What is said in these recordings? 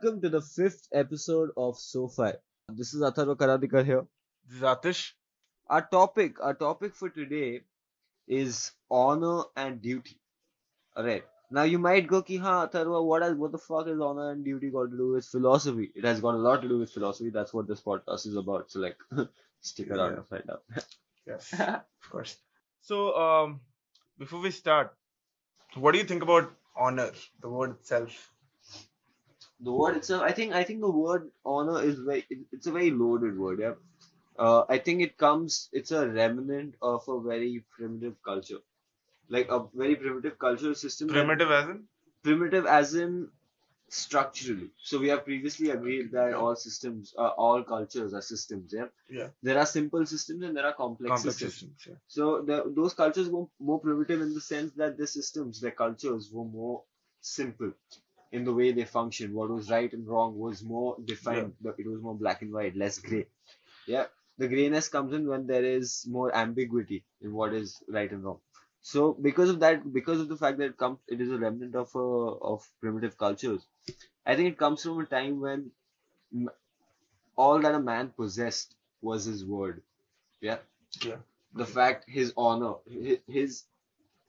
Hello and welcome to the fifth episode of SoFi. This is Atharva Karadikar here. This is Atish. Our topic, our topic for today is honor and duty. Alright. Now you might go, ki ha, Atharva, what, is, what the fuck is honor and duty got to do with philosophy? It has got a lot to do with philosophy. That's what this podcast is about. So like, stick around Yeah. and find out. Yes, of course. So, um, before we start, what do you think about honor, the word itself? The word itself i think i think the word honor is very it's a very loaded word yeah uh, i think it comes it's a remnant of a very primitive culture like a very primitive cultural system Primitive as in? primitive as in structurally so we have previously agreed that all systems uh, all cultures are systems yeah Yeah. there are simple systems and there are complex, Complex systems systems. Yeah. so the, those cultures were more primitive in the sense that the systems, their cultures were more simple in the way they functioned. What was right and wrong was more defined. It was more black and white, less gray. Yeah, the grayness comes in when there is more ambiguity in what is right and wrong. So because of that, because of the fact that it comes, it is a remnant of uh, of primitive cultures. I think it comes from a time when m- all that a man possessed was his word. Yeah Yeah. the fact his honor his, his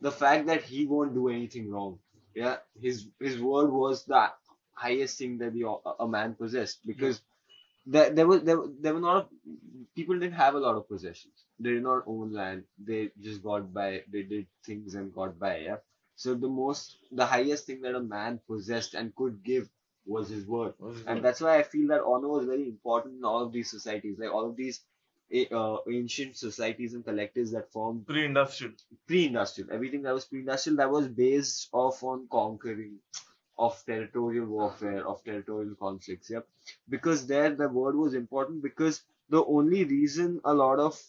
the fact that he won't do anything wrong yeah his his word was the highest thing that the, a man possessed because there, there was there, there were not people didn't have a lot of possessions. They did not own land. They just got by they did things and got by yeah. So the most the highest thing that a man possessed and could give was his word. Was and that's why I feel that honor was very important in all of these societies, like all of these uh, ancient societies and collectives that formed pre-industrial. pre-industrial. Everything that was pre-industrial that was based off on conquering, of territorial warfare, of territorial conflicts. Yep, because there the word was important because the only reason a lot of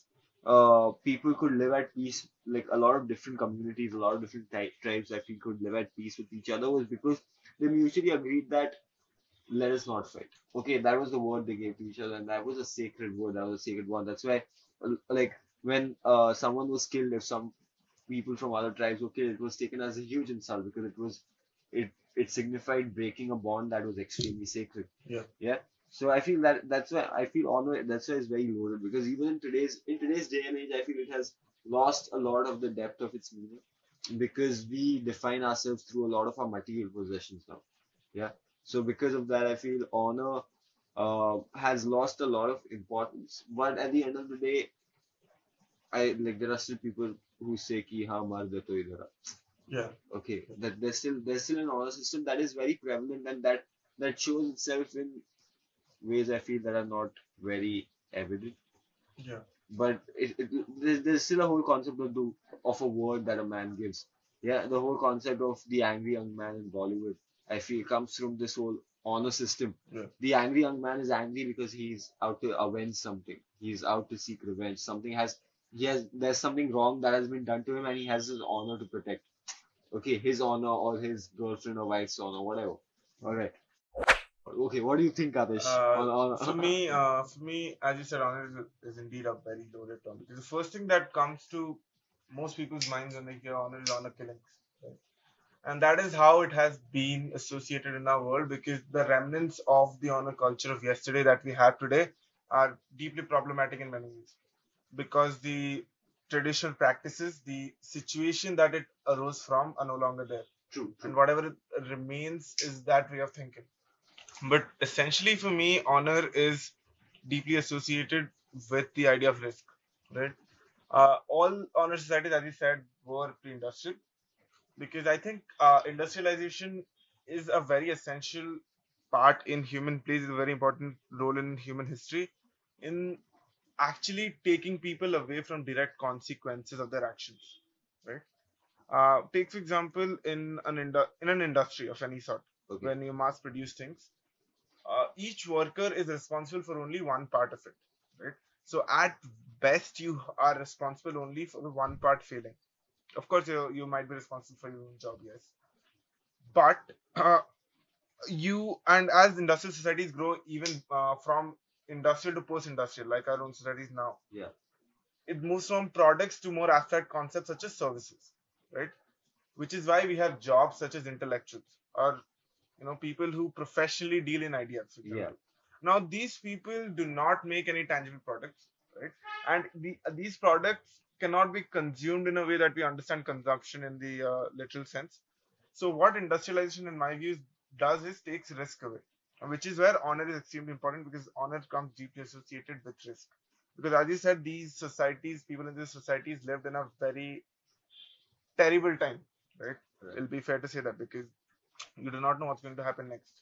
uh, people could live at peace, like a lot of different communities, a lot of different tribes, I feel could live at peace with each other was because they mutually agreed that let us not fight. Okay, that was the word they gave to each other, and that was a sacred word. That was a sacred one. That's why, uh, like, when uh, someone was killed, if some people from other tribes were killed, it was taken as a huge insult because it was it it signified breaking a bond that was extremely sacred. Yeah. Yeah. So I feel that that's why I feel honor. That's why it's very loaded because even in today's in today's day and age, I feel it has lost a lot of the depth of its meaning because we define ourselves through a lot of our material possessions now. Yeah. So because of that, I feel honor uh, has lost a lot of importance. But at the end of the day, I like there are still people who say ki ha mard hai to idhar. Yeah. Okay, that there's still there's still an honor system that is very prevalent and that that shows itself in ways I feel that are not very evident. Yeah. But it, it, there's, there's still a whole concept of the of a word that a man gives. Yeah, the whole concept of the angry young man in Bollywood, I feel comes from this whole honor system. Yeah. The angry young man is angry because he's out to avenge something. He's out to seek revenge. Something has he has there's something wrong that has been done to him and he has his honor to protect. Okay, his honor or his girlfriend or wife's honor, whatever. Alright. Okay, what do you think, Adesh? Uh, for me, uh, for me, as you said, honor is, is indeed a very loaded term because the first thing that comes to most people's minds when they hear honor is honor killings, right? And that is how it has been associated in our world because the remnants of the honor culture of yesterday that we have today are deeply problematic in many ways because the traditional practices, the situation that it arose from, are no longer there True, and whatever remains is that way of thinking. But essentially, for me, honor is deeply associated with the idea of risk, right? Uh, all honor societies, as you said, were pre-industrial because I think uh, industrialization is a very essential part in human plays a very important role in human history in actually taking people away from direct consequences of their actions, right? Uh, take for example in an indu- in an industry of any sort Okay. when you mass produce things uh, each worker is responsible for only one part of it right so at best you are responsible only for one part failing of course you, you might be responsible for your own job yes but uh, you and as industrial societies grow even uh, from industrial to post-industrial like our own societies now Yeah. it moves from products to more abstract concepts such as services right which is why we have jobs such as intellectuals or you know people who professionally deal in ideas. Yeah. now these people do not make any tangible products right and the, these products cannot be consumed in a way that we understand consumption in the uh, literal sense. So what industrialization in my view does is takes risk away which is where honor is extremely important because honor comes deeply associated with risk. Because as you said these societies people in these societies lived in a very terrible time right? Right. it'll be fair to say that because you do not know what's going to happen next.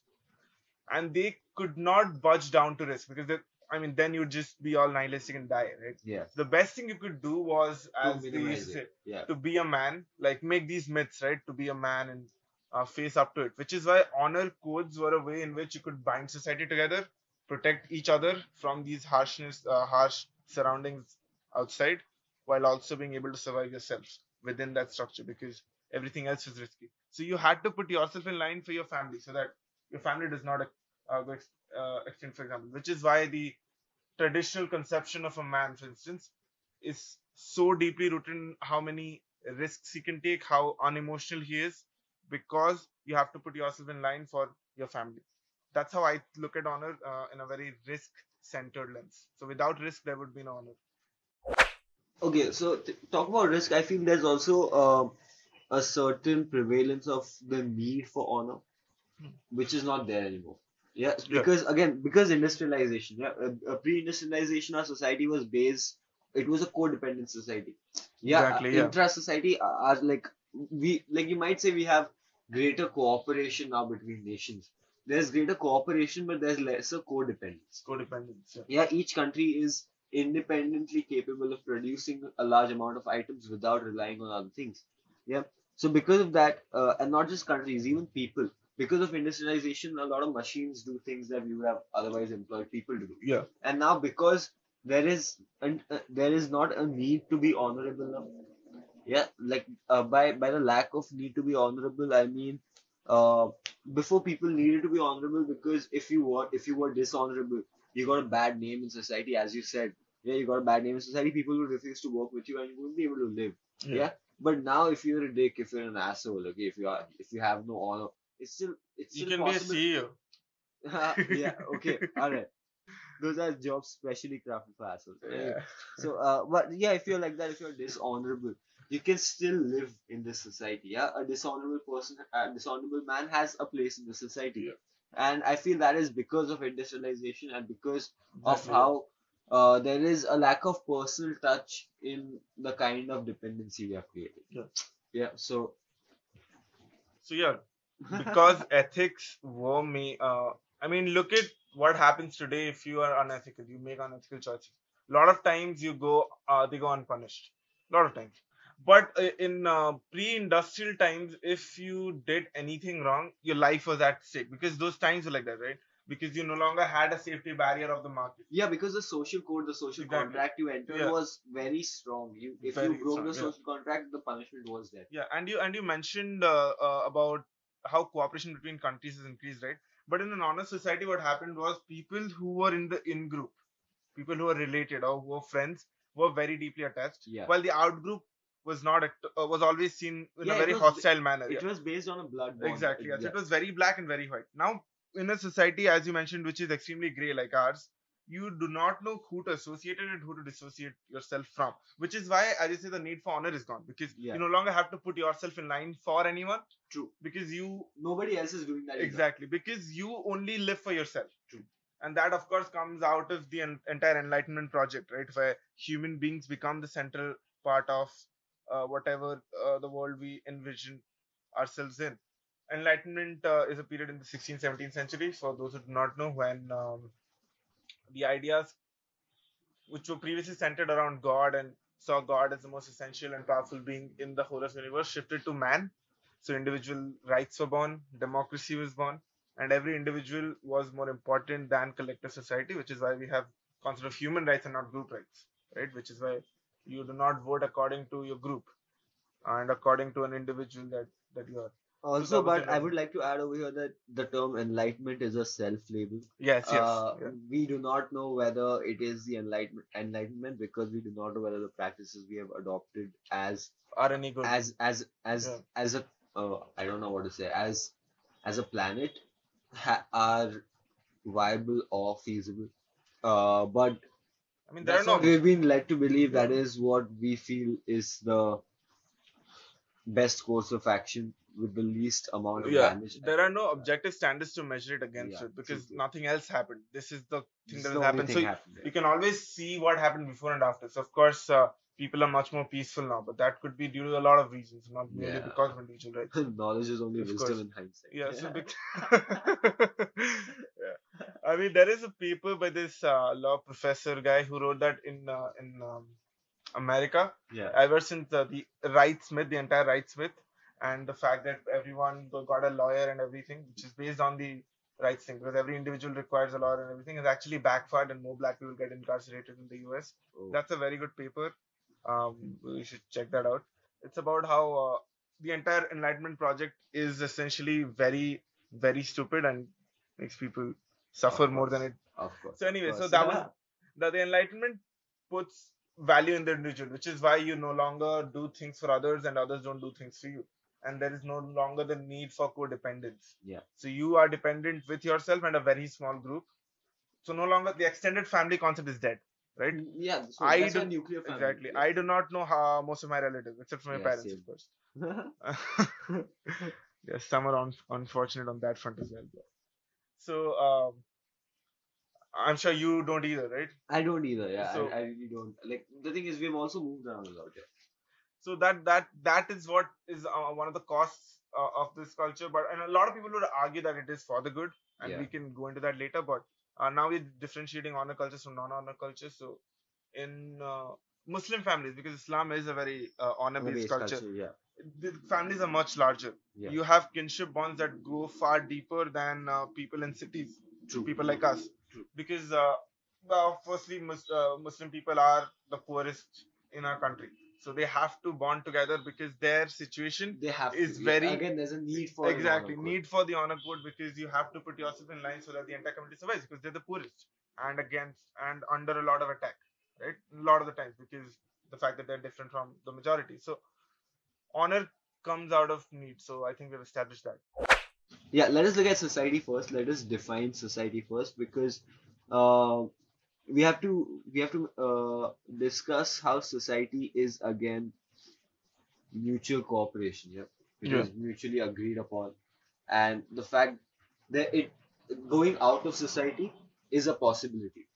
And they could not budge down to risk because they, i mean then you'd just be all nihilistic and die right Yeah. the best thing you could do was as they used to say. Yeah. to be a man like make these myths right to be a man and uh, face up to it which is why honor codes were a way in which you could bind society together protect each other from these harshness uh, harsh surroundings outside while also being able to survive yourself within that structure because everything else is risky so you had to put yourself in line for your family so that your family does not uh, go ex- uh, extinct for example which is why the traditional conception of a man for instance is so deeply rooted in how many risks he can take, how unemotional he is, because you have to put yourself in line for your family. That's how I look at honor uh, in a very risk centered lens. So without risk, there would be no honor. Okay, so t- talk about risk. I feel there's also um a certain prevalence of the need for honor, Hmm. which is not there anymore. Yeah, Yeah. because again, because industrialization, yeah, uh, uh, pre-industrialization, our society was based. It was a codependent society. Yeah, Exactly, yeah. intra-society are, are like we like you might say we have greater cooperation now between nations. There's greater cooperation, but there's lesser codependence Codependence. Yeah. yeah each country is independently capable of producing a large amount of items without relying on other things yeah so because of that uh, and not just countries even people because of industrialization a lot of machines do things that we would have otherwise employed people to do. Yeah. and now because there is an, uh, there is not a need to be honorable now yeah like uh, by by the lack of need to be honorable i mean uh, before people needed to be honorable because if you were if you were dishonorable you got a bad name in society as you said. Yeah you got a bad name in society people would refuse to work with you and you wouldn't be able to live. Yeah, but now if you're a dick if you're an asshole okay if you are if you have no honor it's still it's You still can be a CEO. yeah okay all right those are jobs specially crafted for assholes Anyway, Yeah. so, uh, but yeah, if you're like that, if you're dishonorable, you can still live in this society. Yeah, a dishonorable person, a dishonorable man has a place in the society, Yeah. and I feel that is because of industrialization and because of how uh, there is a lack of personal touch in the kind of dependency we have created. Yeah. Yeah. So. So yeah, because ethics were me. Uh, I mean, look at what happens today if you are unethical. You make unethical choices. A lot of times you go, uh, they go unpunished. A lot of times. But uh, in uh, pre-industrial times, if you did anything wrong, your life was at stake because those times were like that, right? Because you no longer had a safety barrier of the market. Yeah, because the social code, the social Exactly. contract you entered Yeah. was very strong. You, if Very you broke strong, the yeah. social contract, the punishment was there. Yeah, and you and you mentioned uh, uh, about how cooperation between countries has increased, right? But in an honest society, what happened was people who were in the in group, people who were related or who were friends, were very deeply attached. Yeah. While the out group was not act- uh, was always seen in Yeah, a very was- hostile manner. It yeah. was based on a blood bond. Exactly. Yes. It was very black and very white. Now, in a society, as you mentioned, which is extremely grey like ours, you do not know who to associate it and who to dissociate yourself from. Which is why, as you say, the need for honor is gone because Yeah. you no longer have to put yourself in line for anyone True. because you Nobody else is doing that. either. exactly because you only live for yourself. True. And that, of course, comes out of the en- entire Enlightenment project, right? Where human beings become the central part of uh, whatever uh, the world we envision ourselves in. Enlightenment uh, is a period in the 16th, 17th century. For those who do not know, when um, the ideas which were previously centered around God and saw God as the most essential and powerful being in the whole universe shifted to man. So individual rights were born, democracy was born, and every individual was more important than collective society, which is why we have concept of human rights and not group rights, right? Which is why you do not vote according to your group and according to an individual that that you are. Also, but I would like to add over here that the term enlightenment is a self-label. Yes, yes. Uh, yeah. We do not know whether it is the enlightenment enlightenment because we do not know whether the practices we have adopted as Are any good? as as as Yeah. as a uh, I don't know what to say as as a planet ha- are viable or feasible. Uh, but I mean, there are no. what we've been led to believe that is what we feel is the best course of action with the least amount of Yeah, damage. there are no objective standards to measure it against Yeah, it because true, true. nothing else happened. This is the thing This that has happened. So happened, yeah. you can always see what happened before and after. So of course, uh, people are much more peaceful now, but that could be due to a lot of reasons, not merely Yeah. because of individual rights. Knowledge is only Of wisdom course. in hindsight. Yeah, so. I mean, there is a paper by this uh, law professor guy who wrote that in uh, in um, America yeah. ever since uh, the rights myth, the entire rights myth, and the fact that everyone got a lawyer and everything, which is based on the rights thing, because every individual requires a lawyer and everything, has actually backfired, and more black people get incarcerated in the U.S. Oh, That's a very good paper. Um, we should check that out. It's about how uh, the entire Enlightenment project is essentially very, very stupid and makes people suffer more than it. of course. So anyway, of so course. that was that the Enlightenment puts value in the individual, which is why you no longer do things for others and others don't do things for you. And there is no longer the need for codependence. Yeah. So you are dependent with yourself and a very small group. So no longer the extended family concept is dead, right? yeah, so I that's why do- nuclear family. Exactly. I do not know how most of my relatives, except for my Yeah, parents, same. of course. Yes, some are un- unfortunate on that front as well. So um, I'm sure you don't either, right? I don't either. Yeah, So- I, I really don't. Like the thing is, we've also moved around a lot. Yeah. So that that that is what is uh, one of the costs uh, of this culture but and a lot of people would argue that it is for the good and Yeah. we can go into that later but uh, now we're differentiating honor cultures from non-honor cultures so in uh, muslim families because islam is a very uh, honor based Honor-based culture, Yeah. the families are much larger Yeah. you have kinship bonds that go far deeper than uh, people in cities True. people like us True. because uh, well, firstly mus- uh, muslim people are the poorest in our country so they have to bond together because their situation They have is to. very- again. There's a need for exactly need for the honor code because you have to put yourself in line so that the entire community survives because they're the poorest and against and under a lot of attack right a lot of the times because the fact that they're different from the majority so honor comes out of need so i think we've established that Yeah, let us look at society first. Let us define society first because uh, we have to we have to uh, discuss how society is again mutual cooperation. Yeah, it Yeah. is mutually agreed upon, and the fact that it going out of society is a possibility,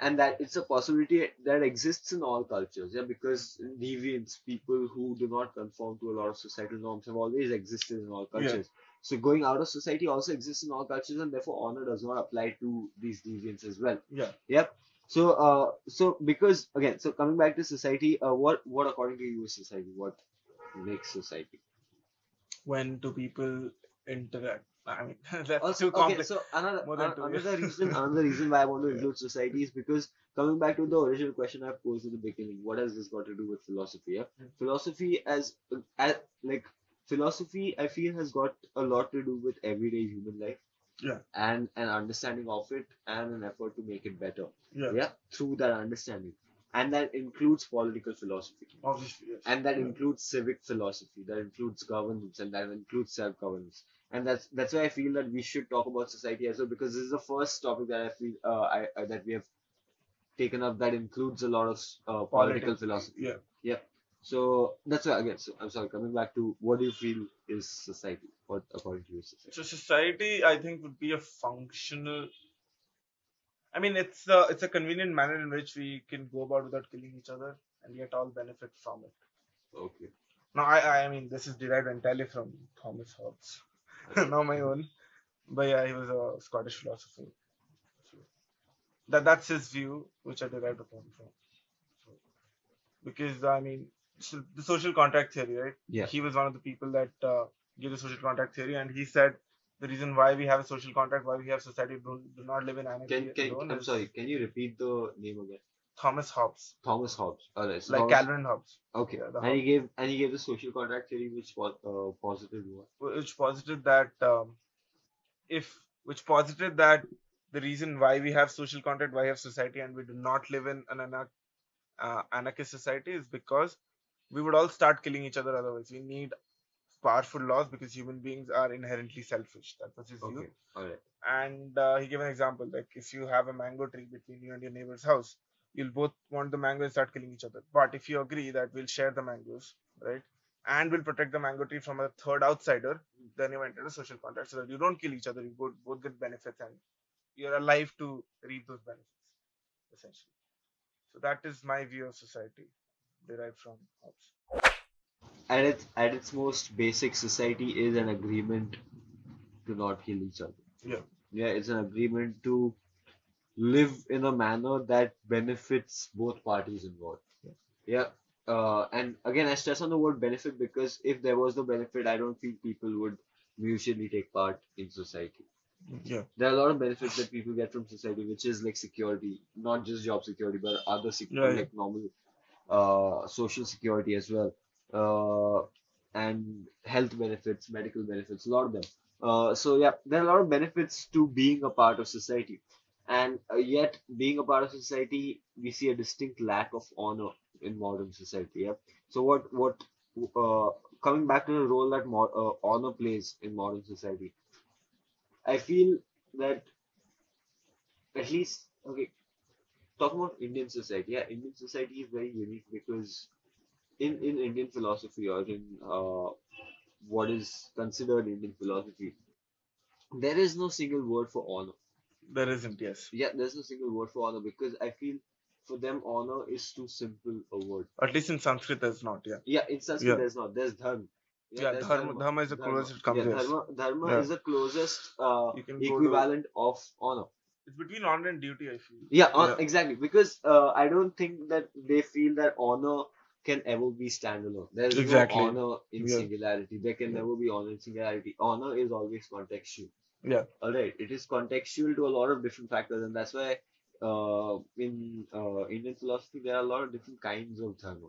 and that it's a possibility that exists in all cultures. Yeah, because deviants, people who do not conform to a lot of societal norms, have always existed in all Yeah. So going out of society also exists in all cultures, and therefore honor does not apply to these deviants as well. yeah Yep. So, uh, so because again, so coming back to society, uh, what what according to you is society? What makes society? when do people interact i mean that's Also, too okay. complex So another More than an- another reason another reason why I want to Yeah. include society is because coming back to the original question I posed in the beginning, what has this got to do with philosophy? Yeah, Hmm. philosophy as as like philosophy, I feel has got a lot to do with everyday human life. Yeah. And an understanding of it and an effort to make it better. yeah yeah through that understanding and that includes political philosophy obviously yes and that Yeah. includes civic philosophy that includes governance and that includes self-governance and that's that's why i feel that we should talk about society as well because this is the first topic that i feel uh, I, I that we have taken up that includes a lot of uh, political Politics. philosophy yeah so that's why again so i'm sorry coming back to what do you feel is society what according to you society So society, I think, would be a functional. I mean, it's a it's a convenient manner in which we can go about without killing each other, and yet all benefit from it. okay Now, I I mean, this is derived entirely from Thomas Hobbes, not my own, but yeah, he was a Scottish philosopher. That that's his view, which I derived upon from. Because I mean, so the social contract theory, right? yeah he was one of the people that uh, gave the social contract theory, and he said the reason why we have a social contract, why we have society, do, do not live in anarchy. can, can i'm sorry can you repeat the name again Thomas Hobbes, thomas hobbes all right so like Thomas- Calvin Hobbes, Okay, Yeah, and he gave and he gave the social contract theory, which was uh, positive one. which posited that um, if which posited that the reason why we have social contract, why we have society, and we do not live in an anar- uh, anarchist society is because we would all start killing each other otherwise. We need powerful laws because human beings are inherently selfish. That was his view. Okay. All right. And uh, he gave an example like if you have a mango tree between you and your neighbor's house, you'll both want the mango and start killing each other. But if you agree that we'll share the mangoes, right, and we'll protect the mango tree from a third outsider, then you entered a social contract so that you don't kill each other. You both both get benefits and you're alive to reap those benefits, essentially. So that is my view of society, derived from Hobbes. At its at its most basic, society is an agreement to not kill each other. Yeah. Yeah, it's an agreement to live in a manner that benefits both parties involved. Yeah. Uh, and again, I stress on the word benefit because if there was no benefit, I don't think people would mutually take part in society. Yeah. There are a lot of benefits that people get from society, which is like security, not just job security, but other security, Yeah, yeah. like normal uh, social security as well, uh, and health benefits, medical benefits, a lot of them. Uh, so yeah, there are a lot of benefits to being a part of society, and uh, yet being a part of society, we see a distinct lack of honor in modern society. Yeah. So what what uh, coming back to the role that mo- uh, honor plays in modern society, I feel that at least okay, talking about Indian society, yeah, Indian society is very unique because in in Indian philosophy or in uh, what is considered Indian philosophy, there is no single word for honor. There isn't, yes. Yeah, there's no single word for honor because I feel for them honor is too simple a word. At least in Sanskrit, there's not, yeah. Yeah, in Sanskrit Yeah. there's not. There's dharma. Yeah, there's dharma, dharma is the Dharma. closest it comes, Yeah, dharma, dharma Yeah. is the closest uh, go to- equivalent of honor. It's between honor and duty, I feel. Yeah, hon- Yeah. exactly. Because uh, I don't think that they feel that honor can ever be standalone. There's Exactly. no honor in Yeah. singularity. There can Yeah. never be honor in singularity. Honor is always contextual. Yeah. Alright, it is contextual to a lot of different factors, and that's why uh, in uh, Indian philosophy there are a lot of different kinds of dharma.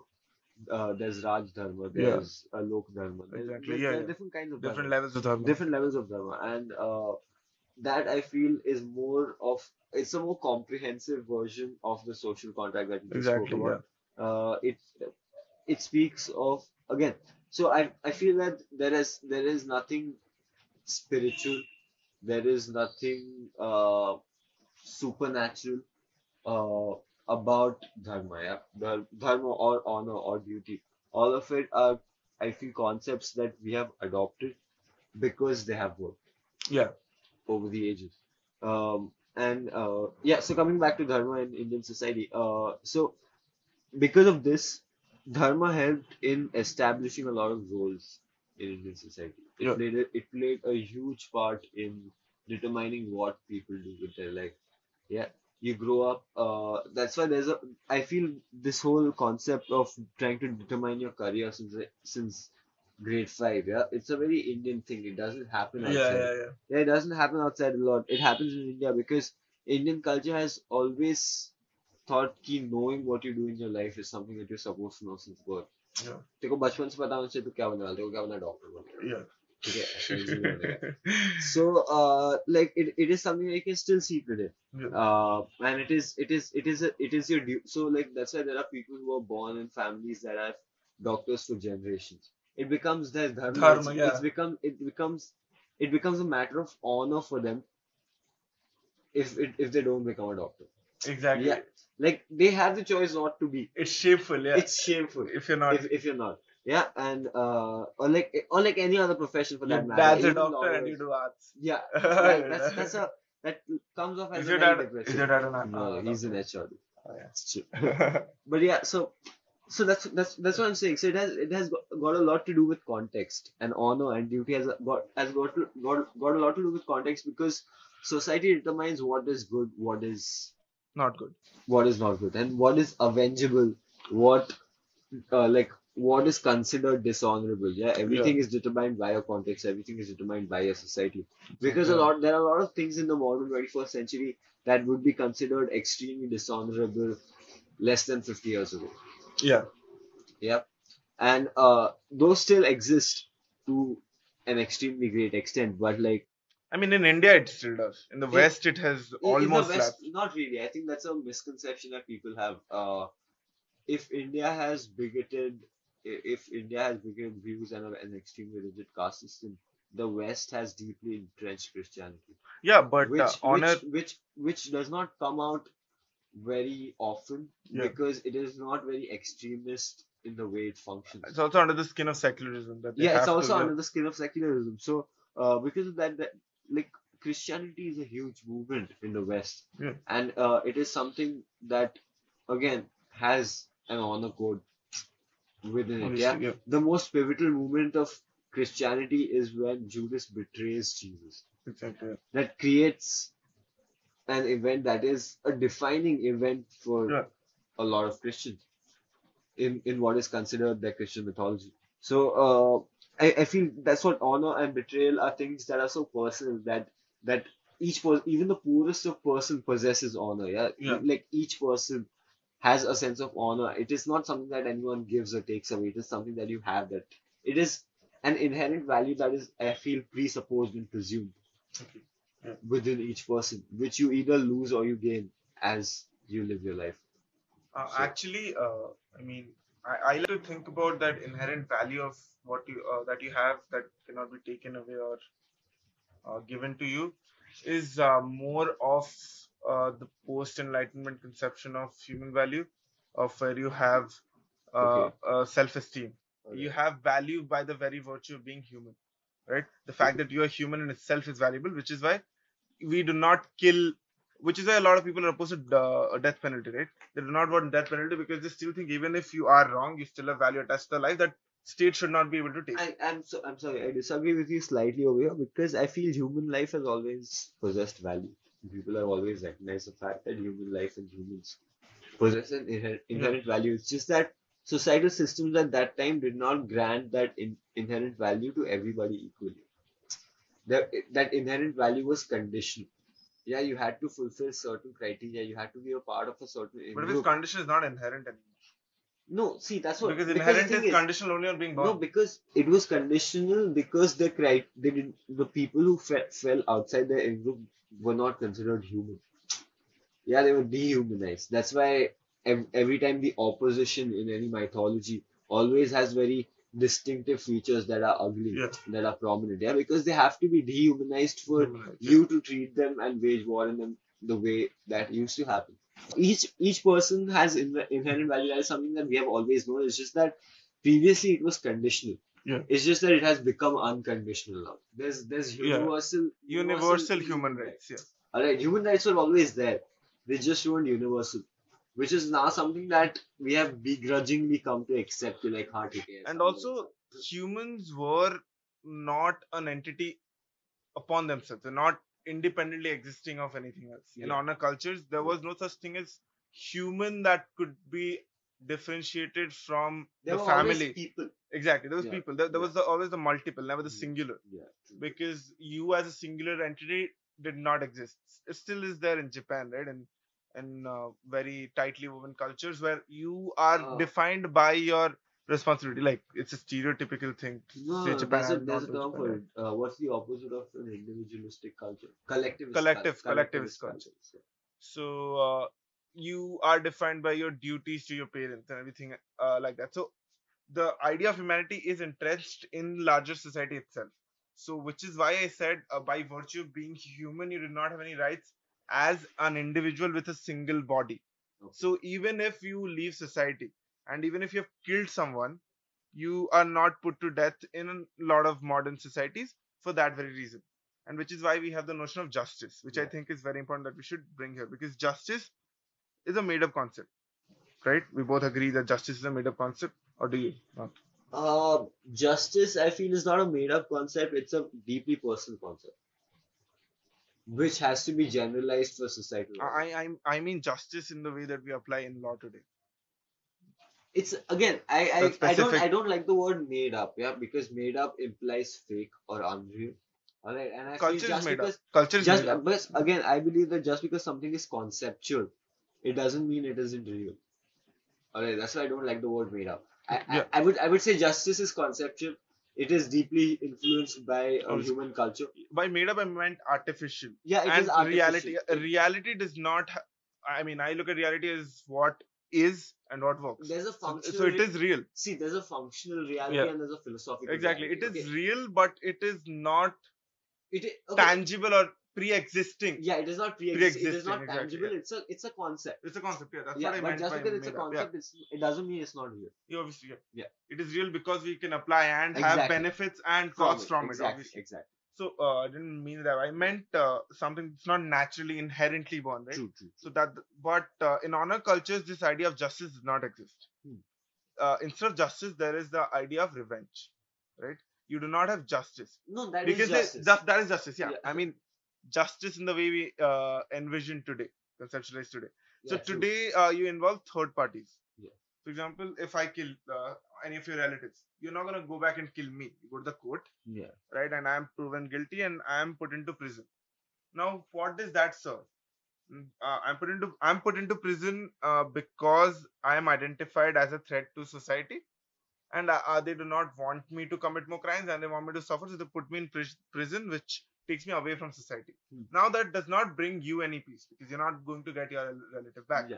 Uh, there's Raj Dharma, Yeah. there's uh, Lok Dharma. There's, Exactly, there's- yeah, there are yeah. different kinds of Different dharma levels of dharma. different levels of dharma and uh, that i feel is more of it's a more comprehensive version of the social contract that we just Exactly, spoke about uh, it it speaks of again so i i feel that there is there is nothing spiritual there is nothing uh, supernatural uh, about dharma yeah. Dhar- dharma or honor or duty all of it are i feel concepts that we have adopted because they have worked. Yeah. Over the ages. Um, and uh, yeah, so coming back to dharma in Indian society, uh, so because of this, dharma helped in establishing a lot of roles in Indian society. It Yeah. played a, it played a huge part in determining what people do with their life. Yeah, you grow up. Uh, that's why there's a. I feel this whole concept of trying to determine your career since since grade five. Yeah, it's a very Indian thing. It doesn't happen Yeah, outside. yeah, yeah. Yeah, it doesn't happen outside a lot. It happens in India because Indian culture has always thought कि knowing what you do in your life is something that you're supposed to know since birth. Yeah. तेरे को बचपन से पता होना चाहिए तू क्या बनने वाला है, तेरे को क्या बनना डॉक्टर बनना Yeah. ठीक है ऐसा easy नहीं बनेगा. So uh like it, it is something that you can still see today. Yeah. Uh and it is it is it is a, it is your due. So like that's why there are people who are born in families that have doctors for generations. It becomes their dharma. Dharma, it's, yeah. it's become it becomes it becomes a matter of honor for them if it, if they don't become a doctor. Exactly. Yeah. Like they have the choice not to be. It's shameful, yeah. It's shameful if you're not. if, if you're not. Yeah, and uh, or like or like any other profession for your that matter. dad's a doctor and you do arts. Yeah, like, that's that's a that comes off as Is a your dad? depressing. Is your dad an? No, he's an? HR. Oh, yeah. That's true. But yeah, so so that's that's that's what I'm saying. So it has it has got, got a lot to do with context and honor and duty has got has got to, got got a lot to do with context because society determines what is good, what is Not good. what is not good, and what is avengeable, what uh, like what is considered dishonorable. Yeah, everything is determined by your context. Everything is determined by your society. Because a lot there are a lot of things in the modern 21st century that would be considered extremely dishonorable less than 50 years ago. Yeah. Yep. And uh, those still exist to an extremely great extent, but like I mean, in India, it still does. In the In- West, it has in- in almost the West, not really. I think that's a misconception that people have. Uh, if India has bigoted if India has bigger views and an extremely rigid caste system, the West has deeply entrenched Christianity, Yeah, but which uh, honor. which which which does not come out very often Yeah. because it is not very extremist in the way it functions. It's also under the skin of secularism that yeah, it's also under the skin of secularism. So, uh, because of that, that like Christianity is a huge movement in the West, Yeah. and uh, it is something that again has an honor code within it. Yeah, yeah. the most pivotal moment of Christianity is when Judas betrays Jesus. Exactly. That creates an event that is a defining event for Yeah. a lot of Christians in, in what is considered their Christian mythology. So uh, I, I feel that's what honor and betrayal are things that are so personal that that each person, even the poorest of person possesses honor. Yeah, Yeah. like each person has a sense of honor. It is not something that anyone gives or takes away. It is something that you have. That it is an inherent value that is, I feel, presupposed and presumed Okay. Within each person, which you either lose or you gain as you live your life. Uh, So- actually, uh, I mean, I, I like to think about that inherent value of what you uh, that you have that cannot be taken away or uh, given to you is uh, more of uh, the post enlightenment conception of human value, of where you have uh, Okay. uh, self esteem. You have value by the very virtue of being human, right? The fact that you are human in itself is valuable, which is why we do not kill. Which is why a lot of people are opposed to uh, death penalty, right? They do not want death penalty because they still think even if you are wrong, you still have value attached to the life that state should not be able to take. I, I'm so I'm sorry, I disagree with you slightly over here because I feel human life has always possessed value. People have always recognized the fact that human life and humans possess an inherent, inherent value. It's just that societal systems at that time did not grant that in, inherent value to everybody equally. That that inherent value was conditional. Yeah, you had to fulfill certain criteria. You had to be a part of a certain but if its condition is not inherent anymore, No, see that's what because the inherent thing is conditional only on being born. no, because it was conditional because the cri- they did the people who fe- fell outside the in group were not considered human. Yeah, they were dehumanized. That's why ev- every time the opposition in any mythology always has very distinctive features that are ugly, Yeah. that are prominent. Yeah, because they have to be dehumanized for Humanized, yeah. you to treat them and wage war on them the way that used to happen. Each each person has in, inherent value. That is something that we have always known. It's just that previously it was conditional. Yeah. It's just that it has become unconditional now. There's there's Yeah. universal Universal human rights, yeah. Alright, human rights were always there. They just weren't universal. Which is now something that we have begrudgingly come to accept to like heart okay, And also, humans were not an entity upon themselves. They're not independently existing of anything else. In honor cultures, there was no such thing as human that could be differentiated from there the family. people. Exactly. There was Yeah, people. There, there yeah. was the, always the multiple, never the Yeah. singular. Yeah. Because you as a singular entity did not exist. It still is there in Japan, right? And in uh, very tightly woven cultures where you are Ah. defined by your responsibility. Like it's a stereotypical thing. No, say no, Japan, there's a, there's a term for it. Uh, what's the opposite of an individualistic culture? Collectivist. cul- Collective- collectivist culture. So uh, you are defined by your duties to your parents and everything uh, like that. So the idea of humanity is entrenched in larger society itself. So which is why I said uh, by virtue of being human, you do not have any rights as an individual with a single body. Okay. So even if you leave society and even if you have killed someone, you are not put to death in a lot of modern societies for that very reason and which is why we have the notion of justice which i think is very important that we should bring here because justice is a made up concept right we both agree that justice is a made up concept or do you not Uh, justice, I feel, is not a made up concept, it's a deeply personal concept. Which has to be generalized for societal. i i I'm- mean justice in the way that we apply in law today it's again I I, I don't. I don't like the word made up yeah because made up implies fake or unreal all right and I culture is just made because up culture is just made up. but again I believe that just because something is conceptual it doesn't mean it isn't real all right that's why I don't like the word made up I, Yeah. I, I would I would say justice is conceptual it is deeply influenced by uh, human culture by made up i meant artificial yeah it is and reality artificial. reality does not ha- i mean i look at reality as what is and what works. There's a So, functional. so it re- is real. See, there's a functional reality Yeah. and there's a philosophical. Exactly. It reality. is Okay. real, but it is not It okay. tangible or pre-existing. Yeah, it is not pre-existing. It is Pre-existing, not exactly, tangible. yeah. It's a it's a concept. It's a concept, yeah. That's yeah, what I but meant just by because it's a up, yeah. concept, it's, it doesn't mean it's not real. Yeah, obviously, yeah. Yeah. It is real because we can apply and have benefits and costs from it, exactly, obviously. exactly. So uh, I didn't mean that. I meant uh, something that's not naturally inherently born, right? True, true. So that, but uh, in honor cultures, this idea of justice does not exist. Hmm. Uh, instead of justice, there is the idea of revenge, right? You do not have justice No, that is because they- justice. that, that is justice. Yeah. Yeah. I mean, justice in the way we uh, envision today, conceptualize today. so Yeah, true. today, uh, you involve third parties. Yeah. For example, if I kill uh, any of your relatives, you're not gonna go back and kill me. You go to the court, Yeah. right? And I am proven guilty and I am put into prison. Now, what does that serve? Mm, Uh, I'm put into I'm put into prison uh, because I am identified as a threat to society, and uh, they do not want me to commit more crimes and they want me to suffer, so they put me in pris- prison, which takes me away from society. Hmm. Now that does not bring you any peace because you're not going to get your relative back. Yeah.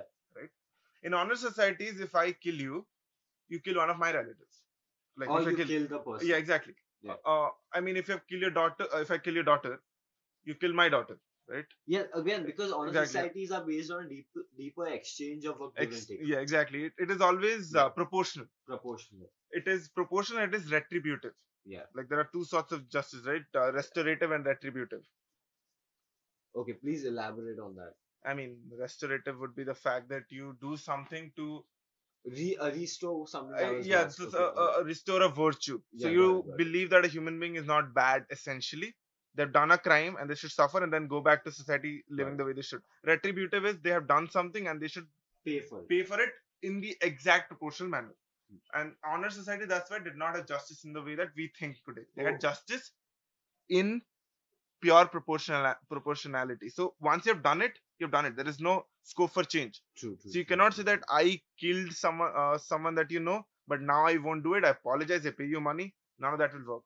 In honor societies, if I kill you, you kill one of my relatives. Like Or if I you kill, kill the person. yeah, exactly. Yeah. Uh, I mean, if you kill your daughter, uh, if I kill your daughter, you kill my daughter, right? Yeah, again, because honor Exactly. societies are based on deep, deeper exchange of a give Ex- and take. yeah, exactly. It, it is always Yeah. uh, proportional. Proportional. It is proportional. It is retributive. Yeah. Like there are two sorts of justice, right? Uh, restorative and retributive. Okay, please elaborate on that. I mean, restorative would be the fact that you do something to Re, uh, restore something Uh, yeah, so Okay, a, a restore a virtue. So you got it. believe that a human being is not bad essentially. They've done a crime and they should suffer and then go back to society living Right. the way they should. Retributive is they have done something and they should pay for it. pay for it in the exact proportional manner. And honor society, that's why did not have justice in the way that we think today. They Oh. had justice in pure proportional proportionality. So once you've done it, you've done it. There is no scope for change. True, true. So you true, cannot say that I killed someone, uh, someone that you know, but now I won't do it. I apologize. I pay you money. None of that will work.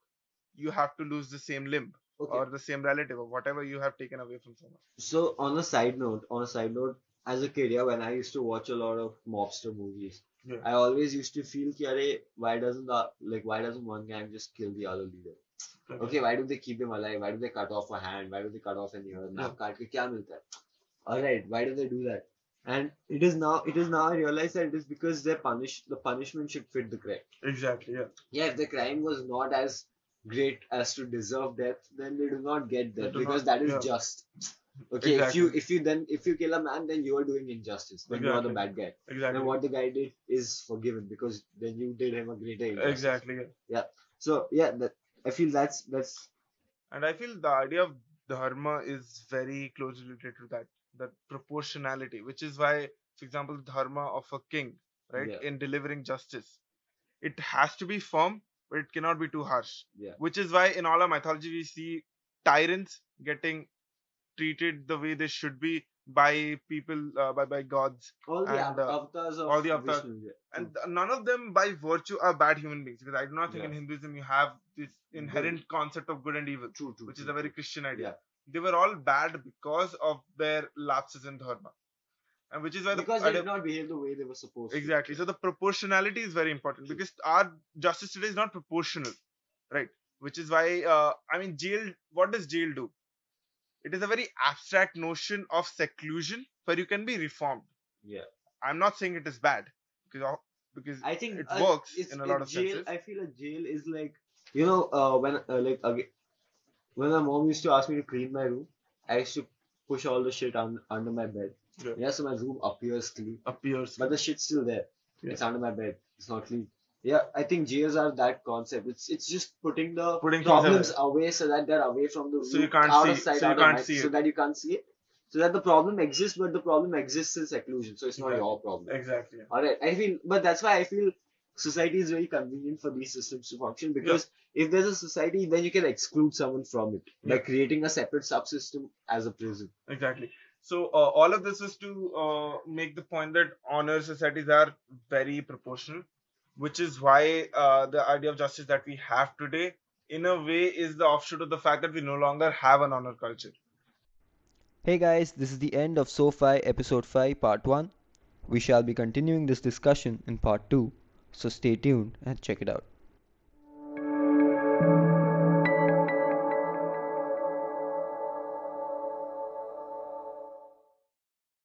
You have to lose the same limb Okay. or the same relative or whatever you have taken away from someone. So on a side note, on a side note, as a kid, yeah, when I used to watch a lot of mobster movies, yeah. I always used to feel ki, Are, why doesn't the, like why doesn't one gang just kill the other leader? Okay. okay, why do they keep him alive? Why do they cut off a hand? Why do they cut off an ear? Naam? All right, why do they do that? And it is now it is now I realize that it is because they punish the punishment should fit the crime. Exactly. Yeah. Yeah. If the crime was not as great as to deserve death, then they do not get death because not, that is yeah. just. Okay, if you if you then if you kill a man, then you are doing injustice. Then you are the bad guy. Exactly. Then what the guy did is forgiven because then you did him a greater injustice. Exactly. Yeah. So yeah, that I feel that's that's And I feel the idea of dharma is very closely related to that, that proportionality, which is why, for example, the dharma of a king, right, Yeah. in delivering justice, it has to be firm, but it cannot be too harsh. Yeah. Which is why in all our mythology we see tyrants getting treated the way they should be by people, uh, by by gods, all the And, uh, avatars of all the avatars. Yeah. and none of them by virtue are bad human beings. Because I do not think in Hinduism you have this inherent concept of good and evil True, true. which is a very true. Christian idea. Yeah. They were all bad because of their lapses in dharma, and which is why the because they idea- did not behave the way they were supposed exactly. So the proportionality is very important True. because our justice today is not proportional, right? Which is why uh, I mean, jail. What does jail do? It is a very abstract notion of seclusion where you can be reformed. Yeah. I'm not saying it is bad because because I think It uh, works in a lot of jail, senses. I feel a jail is like you know uh, when uh, like again when my mom used to ask me to clean my room, I used to push all the shit un- under my bed. Yeah. so my room appears clean, appears. but the shit's still there. Yeah. It's under my bed. It's not clean. Yeah, I think jails are that concept. It's it's just putting the Putting problems away so that they're away from the So you can't out see- of sight, so you out of mind, see so that you can't see it. So that the problem exists, but the problem exists in seclusion. So it's not your problem. exactly. Alright, I feel, but that's why I feel society is very convenient for these systems to function because if there's a society, then you can exclude someone from it by Yeah. creating a separate subsystem as a prison. Exactly. So uh, all of this is to uh, make the point that honor societies are very proportional, which is why uh, the idea of justice that we have today, in a way, is the offshoot of the fact that we no longer have an honor culture. Hey guys, this is the end of SoFi episode 5 part 1. We shall be continuing this discussion in part 2, so stay tuned and check it out.